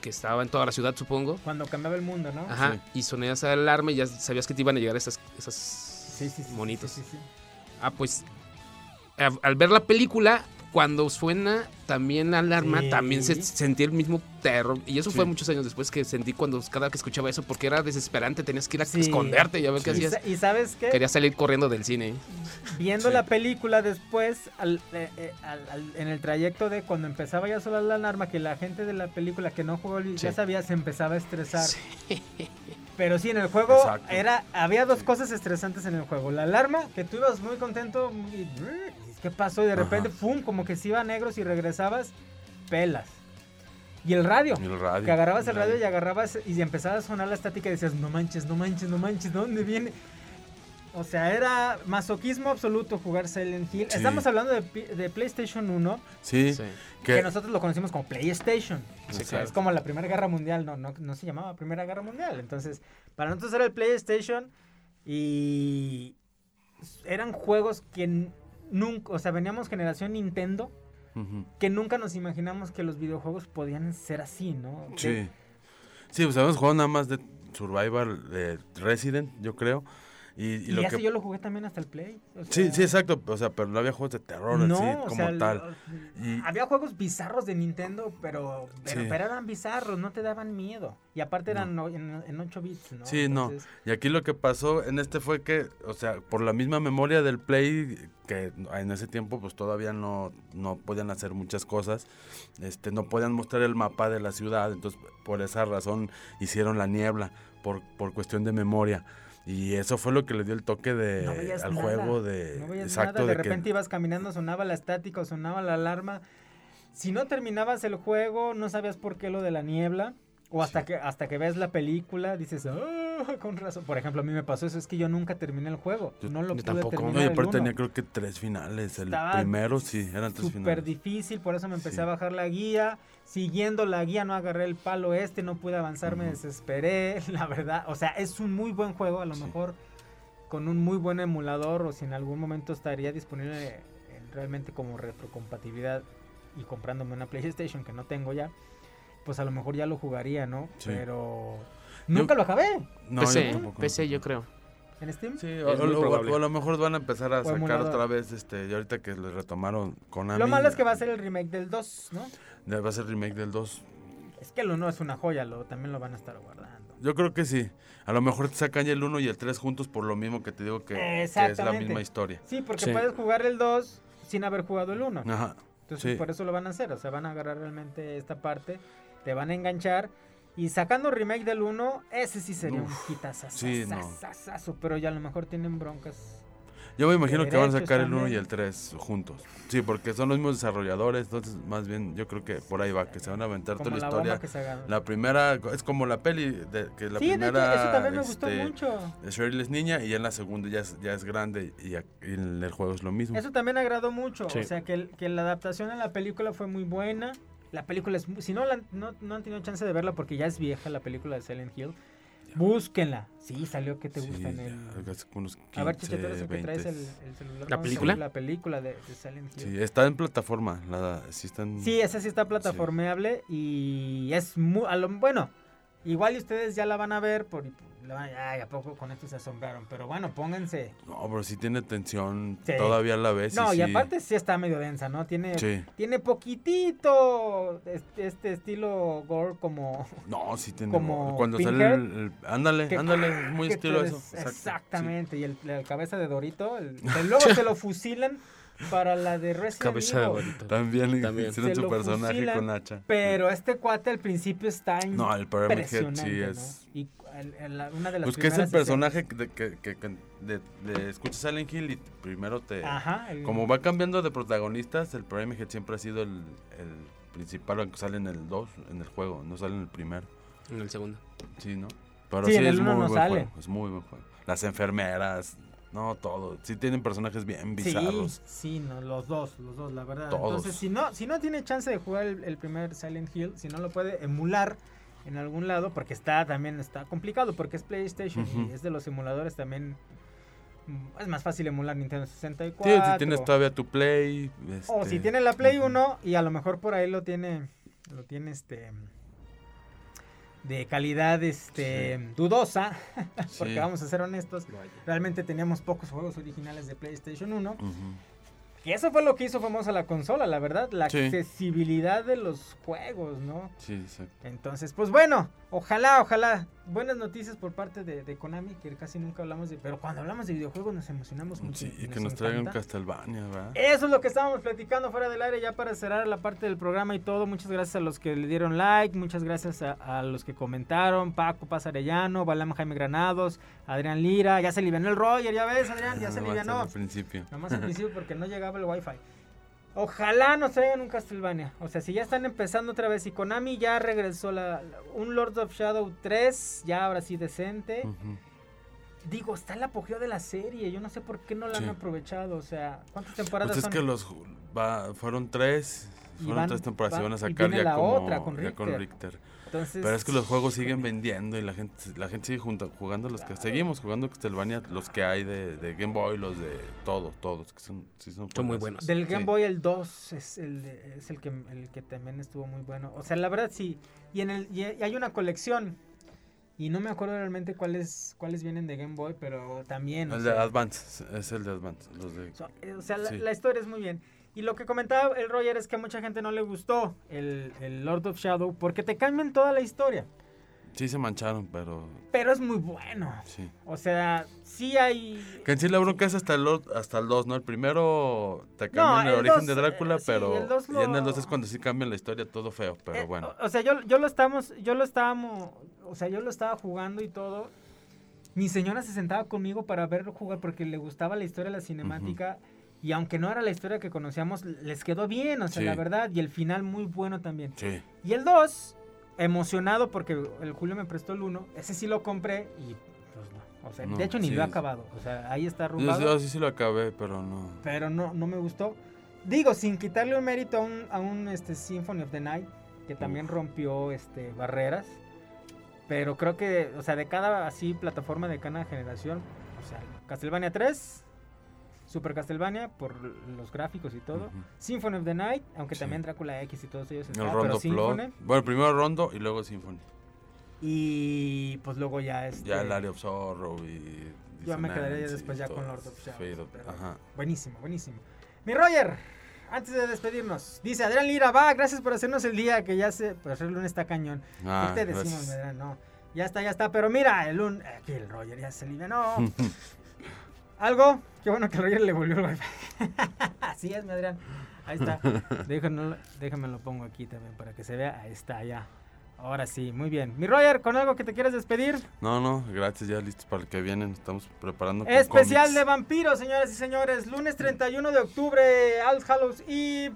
que estaba en toda la ciudad, supongo. Cuando cambiaba el mundo, ¿no? Ajá. Y sonaba esa alarma y ya sabías que te iban a llegar esas, esas Sí, sí, sí, monitos. sí, sí, sí. Ah, pues al ver la película, cuando suena también la alarma, Sí. también se sentí el mismo terror. Y eso fue muchos años después que sentí cuando cada que escuchaba eso, porque era desesperante, tenías que ir a Sí. esconderte y a ver qué hacías. ¿Y sabes qué? Quería salir corriendo del cine. Viendo la película después, al- eh, eh, al- al- en el trayecto de cuando empezaba ya sola la alarma, que la gente de la película que no jugó ya sabía, se empezaba a estresar. Pero sí, en el juego Exacto. era había dos cosas estresantes en el juego. La alarma, que tú ibas muy contento, y, ¿qué pasó? Y de repente, Ajá. ¡pum! Como que se iba a negros y regresabas, pelas. Y el radio. Y el radio. Que agarrabas el radio y agarrabas y empezaba a sonar la estática y decías, no manches, no manches, no manches, ¿de dónde viene? O sea, era masoquismo absoluto jugar Silent Hill. Sí. Estamos hablando de, de PlayStation 1, Sí, que que... nosotros lo conocimos como PlayStation. Sí, O sea, claro. es como la Primera Guerra Mundial, no, no, no se llamaba Primera Guerra Mundial. Entonces, para nosotros era el PlayStation y eran juegos que nunca, o sea, veníamos generación Nintendo, que nunca nos imaginamos que los videojuegos podían ser así, ¿no? Sí. Sí, pues habíamos jugado nada más de Survival de Resident, yo creo. Y, y Y, lo ese que... yo lo jugué también hasta el Play. o Sí, sea, sí, exacto. O sea, pero no había juegos de terror No, así o como sea, tal. lo- Y- Había juegos bizarros de Nintendo, pero, pero, Sí. pero eran bizarros, no te daban miedo. Y aparte eran no- en, en 8 bits, ¿no? Sí, no. Y aquí lo que pasó en este fue que, o sea, por la misma memoria del Play, que en ese tiempo pues todavía no, no podían hacer muchas cosas, este, no podían mostrar el mapa de la ciudad, entonces por esa razón hicieron la niebla, por, por cuestión de memoria. Y eso fue lo que le dio el toque de, no al nada, juego de... No exacto, nada, de, de que- repente ibas caminando, sonaba la estática sonaba la alarma. Si no terminabas el juego, no sabías por qué lo de la niebla. O hasta que hasta que ves la película, dices, ah, con razón. Por ejemplo, a mí me pasó eso, es que yo nunca terminé el juego. no lo pude terminar. No, aparte uno. tenía creo que tres finales. El primero sí, eran tres Súper finales. difícil, por eso me empecé Sí. a bajar la guía. Siguiendo la guía no agarré el palo este, no pude avanzar, me desesperé, la verdad. O sea, es un muy buen juego, a lo mejor con un muy buen emulador o si en algún momento estaría disponible realmente como retrocompatibilidad y comprándome una PlayStation que no tengo ya, pues a lo mejor ya lo jugaría, ¿no? Sí. Pero nunca lo acabé. No, yo PC, tampoco. PC yo creo. ¿En Steam? Sí, o, o- o- o a lo mejor van a empezar a O sacar emulador. otra vez, este, y ahorita que le retomaron Konami. Lo malo es que va a ser el remake del 2, ¿no? ya Va a ser remake del 2. Es que el 1 es una joya, lo, también lo van a estar guardando. Yo creo que sí. A lo mejor te sacan ya el 1 y el 3 juntos por lo mismo que te digo que, que es la misma historia. Sí, porque Sí. puedes jugar el 2 sin haber jugado el 1. Ajá. Entonces sí. por eso lo van a hacer, o sea, van a agarrar realmente esta parte, te van a enganchar y sacando remake del 1, ese sí sería un Uf, quitazazazo, sí, no. pero ya a lo mejor tienen broncas. Yo me imagino que van a sacar el 1 y el 3 juntos. Sí, porque son los mismos desarrolladores, entonces más bien yo creo que por ahí va, que se van a aventar Como toda la historia. que se haga. La primera es como la peli, de, que la Sí, de primera... eso también me gustó este, mucho. Cheryl es niña y ya en la segunda ya es, ya es grande y, en el juego es lo mismo. Eso también agradó mucho, Sí. o sea, que, el- que la adaptación a la película fue muy buena. La película es, mu- si no, la- no, no han tenido chance de verla porque ya es vieja la película de Silent Hill, búsquenla. Sí, salió que te Sí, gusta en el... ya, unos A ver, 15, Chiche, tú eres el que traes 20. el, el celular. ¿La ¿Cuándo película? La película de, de Silent Hill. Sí, está en plataforma, la, sí están... Sí, esa sí está plataformeable y es muy... a lo- bueno, igual y ustedes ya la van a ver por... la van a- Ay, ¿a poco con esto se asombraron? Pero bueno, pónganse... No, pero sí tiene tensión, Sí. todavía la ves. No, y sí. aparte sí está medio densa, ¿no? Tiene, Sí. tiene poquitito este, este estilo gore como... No, sí tiene... como Cuando sale el... el- ándale, que- ándale, muy que estilo eso. exacto. Exactamente, y el, la cabeza de Dorito, el, el luego se lo fusilan para la de Resident Evil. También, También. hicieron Se su personaje fusilan, con hacha. Pero este cuate al principio está No, el Pyramid Head sí impresionante, ¿no? es- Y el- el- la- una de las Pues que es el personaje de, que, que- que- de, de- escuchas Silent Hill y primero te... Ajá, el- Como va cambiando de protagonistas, el Pyramid Head siempre ha sido el, el principal, aunque sale en el 2, en el juego, no sale en el primero. En el segundo. Sí, ¿no? Pero Sí, sí, en el es uno muy no buen sale. juego, es muy buen juego. Las enfermeras, no, todo. Sí tienen personajes bien Sí, bizarros. sí, no, los dos, los dos, la verdad. Todos. Entonces, si no, si no tiene chance de jugar el, el primer Silent Hill, si no lo puede emular en algún lado, porque está también está complicado, porque es PlayStation y es de los emuladores también. mm, Es más fácil emular Nintendo Sí, 64. si tienes todavía tu Play. O este, si tiene la Play 1 y a lo mejor por ahí lo tiene, lo tiene este de calidad este dudosa, porque Sí. vamos a ser honestos, realmente teníamos pocos juegos originales de PlayStation 1. Ujú. Que eso fue lo que hizo famosa la consola, la verdad, la Sí. accesibilidad de los juegos, ¿no? Sí, exacto. Entonces, pues bueno, ojalá, ojalá. Buenas noticias por parte de, de Konami, que casi nunca hablamos de... Pero cuando hablamos de videojuegos nos emocionamos mucho. Sí, y que nos traigan. Castlevania, ¿verdad? Eso es lo que estábamos platicando fuera del aire ya para cerrar la parte del programa y todo. Muchas gracias a los que le dieron like, muchas gracias a, a los que comentaron, Paco Pasarellano, Balam Jaime Granados, Adrián Lira, ya se alivianó el Roger, ya ves Adrián, ya se alivianó. al principio. Nada más al principio porque no llegaba el wifi. Ojalá nos traigan un Castlevania. O sea, si ya están empezando otra vez y Konami ya regresó la, la- un Lord of Shadow 3, ya ahora sí decente. Digo, está el apogeo de la serie. Yo no sé por qué no la Sí. han aprovechado. O sea, ¿cuántas temporadas Pues es son? que los va- fueron tres. Fueron van- tres temporadas y van- a sacar ya, la como, otra con ya con Richter. Entonces- Pero es que los juegos siguen vendiendo y la gente la gente sigue junta- jugando los que seguimos jugando Castlevania, los que hay de, de Game Boy, los de todos, todos, que son, sí son, Son muy buenos. Del Game Sí. Boy el 2 es el, de- es el que el que también estuvo muy bueno. O sea, la verdad sí. Y en el y hay una colección y no me acuerdo realmente cuáles cuáles vienen de Game Boy, pero también o El de sea, Advance, es el de Advance. Los de, so- eh, o sea, la, sí. la historia es muy bien. Y lo que comentaba el Roger es que a mucha gente no le gustó el, el Lord of Shadow porque te cambian toda la historia. Sí se mancharon, pero Pero es muy bueno. sí. O sea, sí hay Que en sí la bronca es hasta el, hasta el 2, ¿no? El primero te cambian el, el origen dos, de Drácula, eh, sí, pero el dos y en el lo- 2 es cuando sí cambian la historia, todo feo, pero Eh, bueno. O, o sea, yo, yo lo estamos, yo lo estábamos, o sea, yo lo estaba jugando y todo. Mi señora se sentaba conmigo para verlo jugar porque le gustaba la historia, la cinemática. Y aunque no era la historia que conocíamos, les quedó bien, o sea, Sí. la verdad. Y el final muy bueno también. Sí. Y el 2, emocionado porque el Julio me prestó el 1. Ese sí lo compré y pues no. O sea, No, de hecho ni sí, lo he acabado. O sea, ahí está Yo, arrumbado yo sí, sí lo acabé, pero no. pero no, no me gustó. Digo, sin quitarle un mérito a un, a un este, Symphony of the Night, que también rompió este, barreras. Pero creo que, o sea, de cada así plataforma de cada generación, o sea, Castlevania 3, Super Castlevania por los gráficos y todo, Symphony of the Night, aunque también Drácula X y todos ellos El están, Rondo pero Symphony. Flood. Bueno, primero Rondo y luego Symphony. Y pues luego ya este, Ya el Area of Sorrow y. Yo me quedaría Dissonance y después ya con Lord of Shadows. Buenísimo, buenísimo. Mi Roger, antes de despedirnos, dice Adrián Lira, va, gracias por hacernos el día, que ya se, por hacer el lunes está cañón. Ah, ¿Qué te decimos. Adrián? No, ya está, ya está, pero mira, el lunes, aquí el Roger ya se alivianó. ¿Algo? Qué bueno que Roger le volvió el wifi. Así es, mi Adrián. Ahí está. Déjame, déjame lo pongo aquí también para que se vea. Ahí está, ya. Ahora sí, muy bien. Mi Roger, ¿con algo que te quieras despedir? No, no, gracias, ya listos para el que vienen. Estamos preparando. Especial de vampiros, señoras y señores. Lunes 31 de octubre, All Hallows y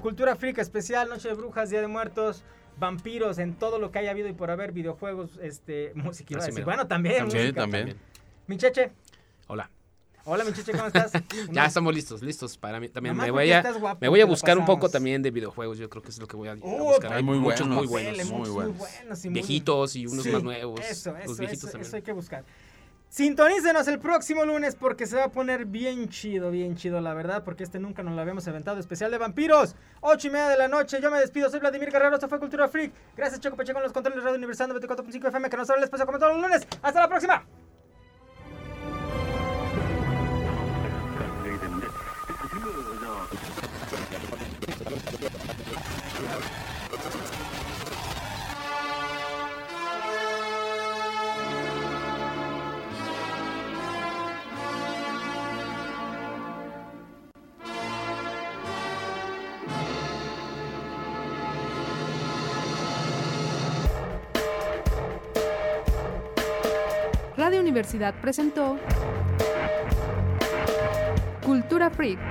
Cultura Freak especial, Noche de Brujas, Día de Muertos, vampiros en todo lo que haya habido y por haber, videojuegos, este, música. Bueno, también. Sí, música. también. Mi Cheche. Hola. Hola, mi Cheche, ¿cómo estás? Ya estamos listos, listos para mí. También me voy a, guapo, me voy a buscar un poco también de videojuegos. Yo creo que es lo que voy a, a buscar. hay muy muchos buenos, muy buenos. Dele, muy muchos buenos. buenos y Viejitos y unos Sí, más nuevos. Eso, los eso, viejitos eso, también. eso hay que buscar. Sintonícenos el próximo lunes porque se va a poner bien chido, bien chido, la verdad, porque este nunca nos lo habíamos aventado. Especial de vampiros, ocho y media de la noche. Yo me despido, soy Vladimir Guerrero, esto fue Cultura Freak. Gracias, Choco Pacheco, en los controles de Radio Universal 94.5 FM, que nos habla el espacio como todos los lunes. ¡Hasta la próxima! Radio Universidad presentó Cultura Freak.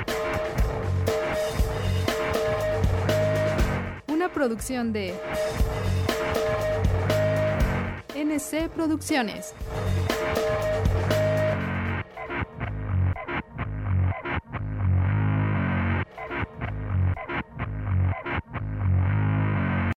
producción de NC Producciones.